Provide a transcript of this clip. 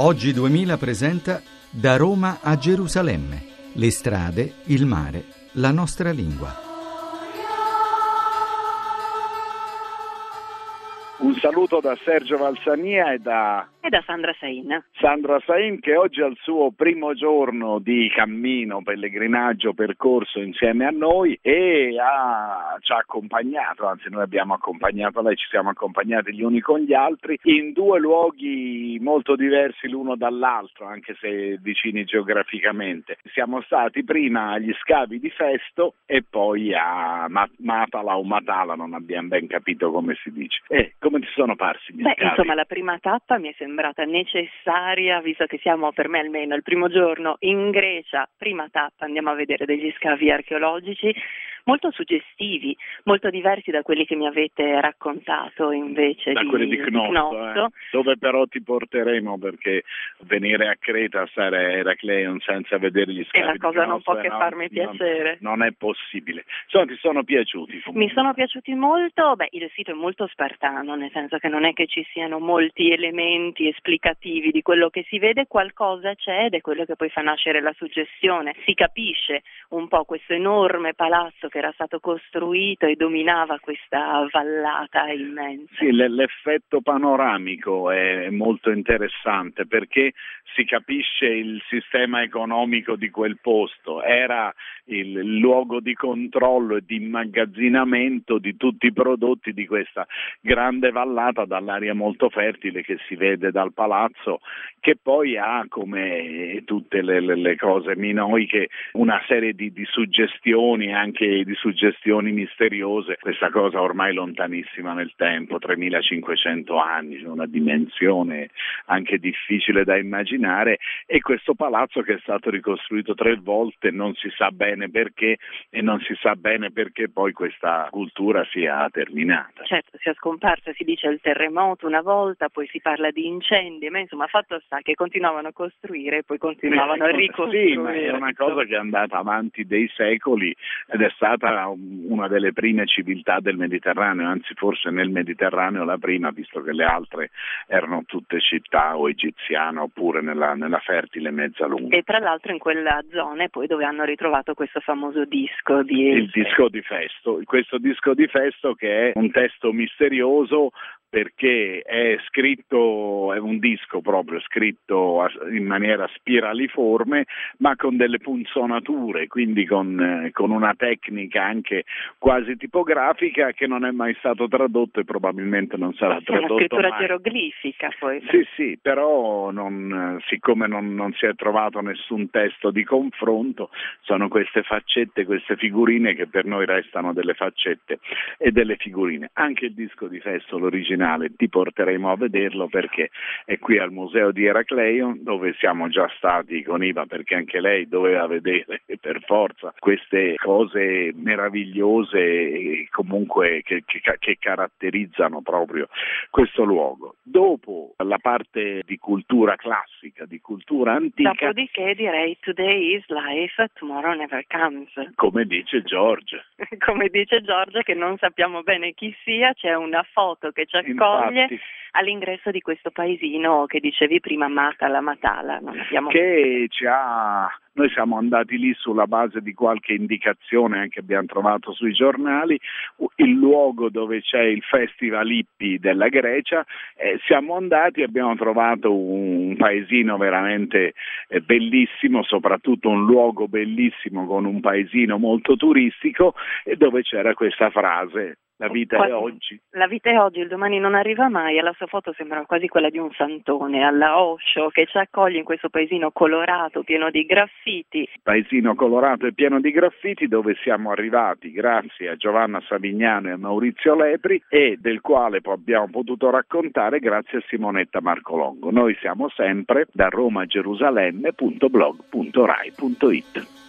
Oggi 2000 presenta Da Roma a Gerusalemme. Le strade, il mare, la nostra lingua. Un saluto da Sergio Valsania e da e da Sandra Sain. Sandra Sain che oggi al suo primo giorno di cammino, pellegrinaggio, percorso insieme a noi e ha, ci ha accompagnato, anzi noi abbiamo accompagnato lei, ci siamo accompagnati gli uni con gli altri in due luoghi molto diversi l'uno dall'altro, anche se vicini geograficamente. Siamo stati prima agli scavi di Festo e poi a Matala o Matala, non abbiamo ben capito come si dice. E come ti sono parsi gli Beh, scavi? Insomma, la prima tappa mi è sembrata sembrata necessaria, visto che siamo per me almeno il primo giorno in Grecia, prima tappa, andiamo a vedere degli scavi archeologici molto suggestivi, molto diversi da quelli che mi avete raccontato invece da di, quelli di Cnosso, eh, dove però ti porteremo perché venire a Creta, stare a Eracleion senza vedere gli scavi è una cosa non può che no, farmi piacere. Non, non, è possibile. Insomma, ti sono piaciuti? Comunque. Mi sono piaciuti molto, beh, il sito è molto spartano, nel senso che non è che ci siano molti elementi esplicativi di quello che si vede, qualcosa c'è ed è quello che poi fa nascere la suggestione. Si capisce un po' questo enorme palazzo che era stato costruito e dominava questa vallata immensa. Sì, l'effetto panoramico è molto interessante perché si capisce il sistema economico di quel posto, era il luogo di controllo e di immagazzinamento di tutti i prodotti di questa grande vallata dall'aria molto fertile che si vede dal palazzo, che poi ha come tutte le, le, cose minoiche una serie di, di suggestioni, anche di suggestioni misteriose, questa cosa ormai lontanissima nel tempo, 3500 anni, una dimensione anche difficile da immaginare e questo palazzo che è stato ricostruito tre volte non si sa bene perché e non si sa bene perché poi questa cultura sia terminata. Certo, sia scomparsa, si dice il terremoto una volta, poi si parla di incendi, ma insomma fatto sta che continuavano a costruire e poi continuavano a ricostruire. Sì, ma è una cosa che è andata avanti dei secoli ed è stata una delle prime civiltà del Mediterraneo, anzi forse nel Mediterraneo la prima, visto che le altre erano tutte città o egiziane oppure nella, nella fertile Mezzaluna. E tra l'altro in quella zona poi dove hanno ritrovato questo famoso disco di... Il disco di Festo, questo disco di Festo che è un testo misterioso perché è scritto, è un disco proprio scritto in maniera spiraliforme ma con delle punzonature, quindi con, eh, con, una tecnica anche quasi tipografica che non è mai stato tradotto e probabilmente non sarà tradotto mai. È una scrittura geroglifica poi. Sì, sì, però non, siccome non, non si è trovato nessun testo di confronto, sono queste faccette, queste figurine che per noi restano delle faccette e delle figurine. Anche il disco di Festo, l'originale originale, ti porteremo a vederlo perché è qui al museo di Eracleion dove siamo già stati con Iva perché anche lei doveva vedere per forza queste cose meravigliose comunque che, che, che caratterizzano proprio questo luogo. Dopo la parte di cultura classica, di cultura antica. Dopodiché direi today is life, tomorrow never comes. Come dice George. Come dice George che non sappiamo bene chi sia, c'è una foto che ci accoglie Infatti. all'ingresso di questo paesino che dicevi prima Matala Matala. Abbiamo... Che ci ha noi siamo andati lì sulla base di qualche indicazione che abbiamo trovato sui giornali, il luogo dove c'è il Festival Ippi della Grecia, eh, siamo andati e abbiamo trovato un paesino veramente eh, bellissimo, soprattutto un luogo bellissimo con un paesino molto turistico e dove c'era questa frase la vita Qua, è oggi. La vita è oggi, il domani non arriva mai e la sua foto sembra quasi quella di un santone alla Osho che ci accoglie in questo paesino colorato, pieno di graffiti. Paesino colorato e pieno di graffiti dove siamo arrivati grazie a Giovanna Savignano e a Maurizio Lepri e del quale abbiamo potuto raccontare grazie a Simonetta Marcolongo. Noi siamo sempre da Roma Gerusalemme.blog.rai.it.